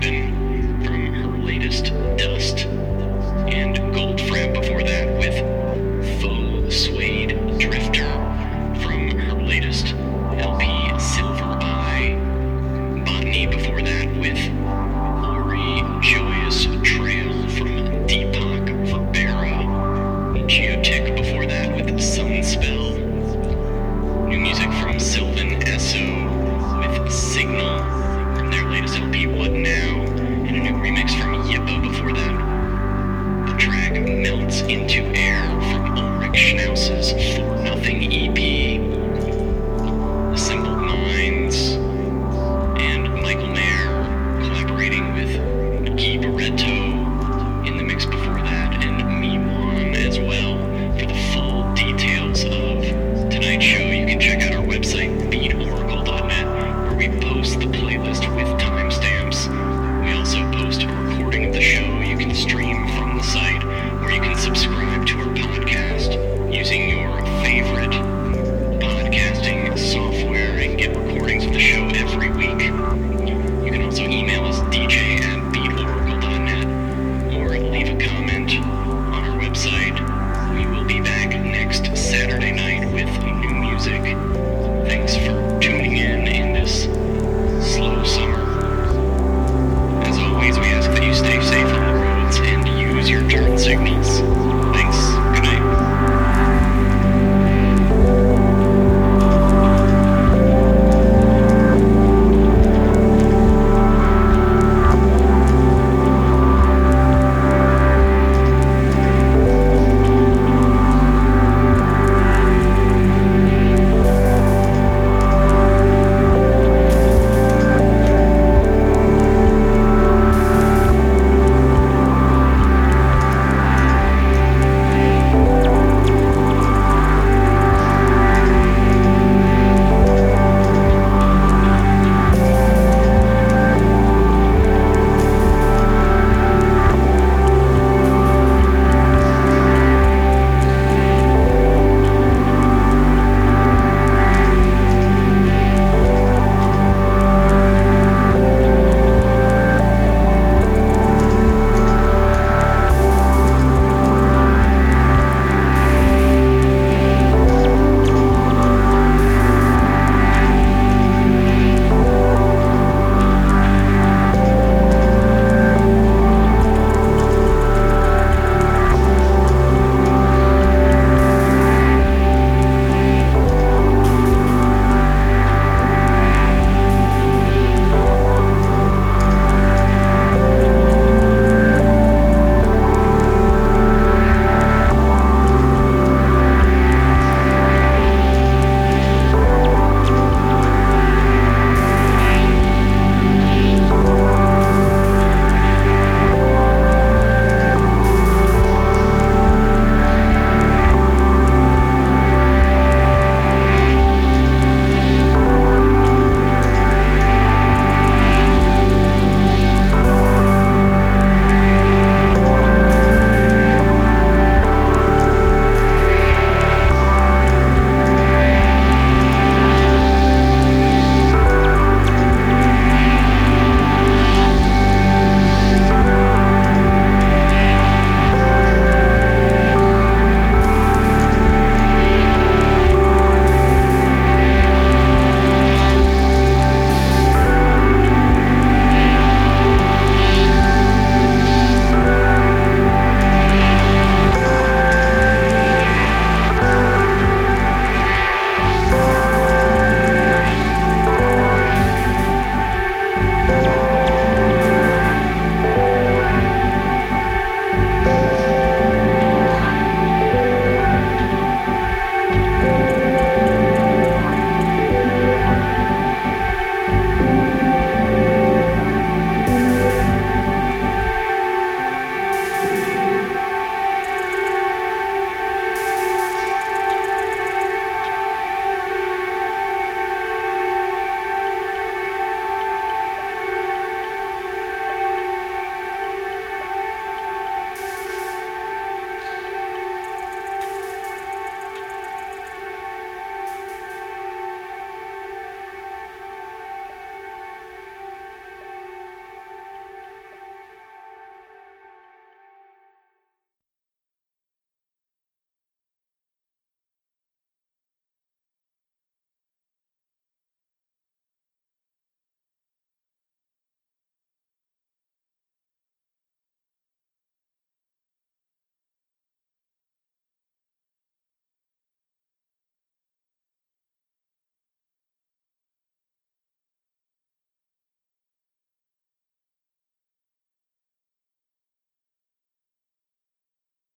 Ever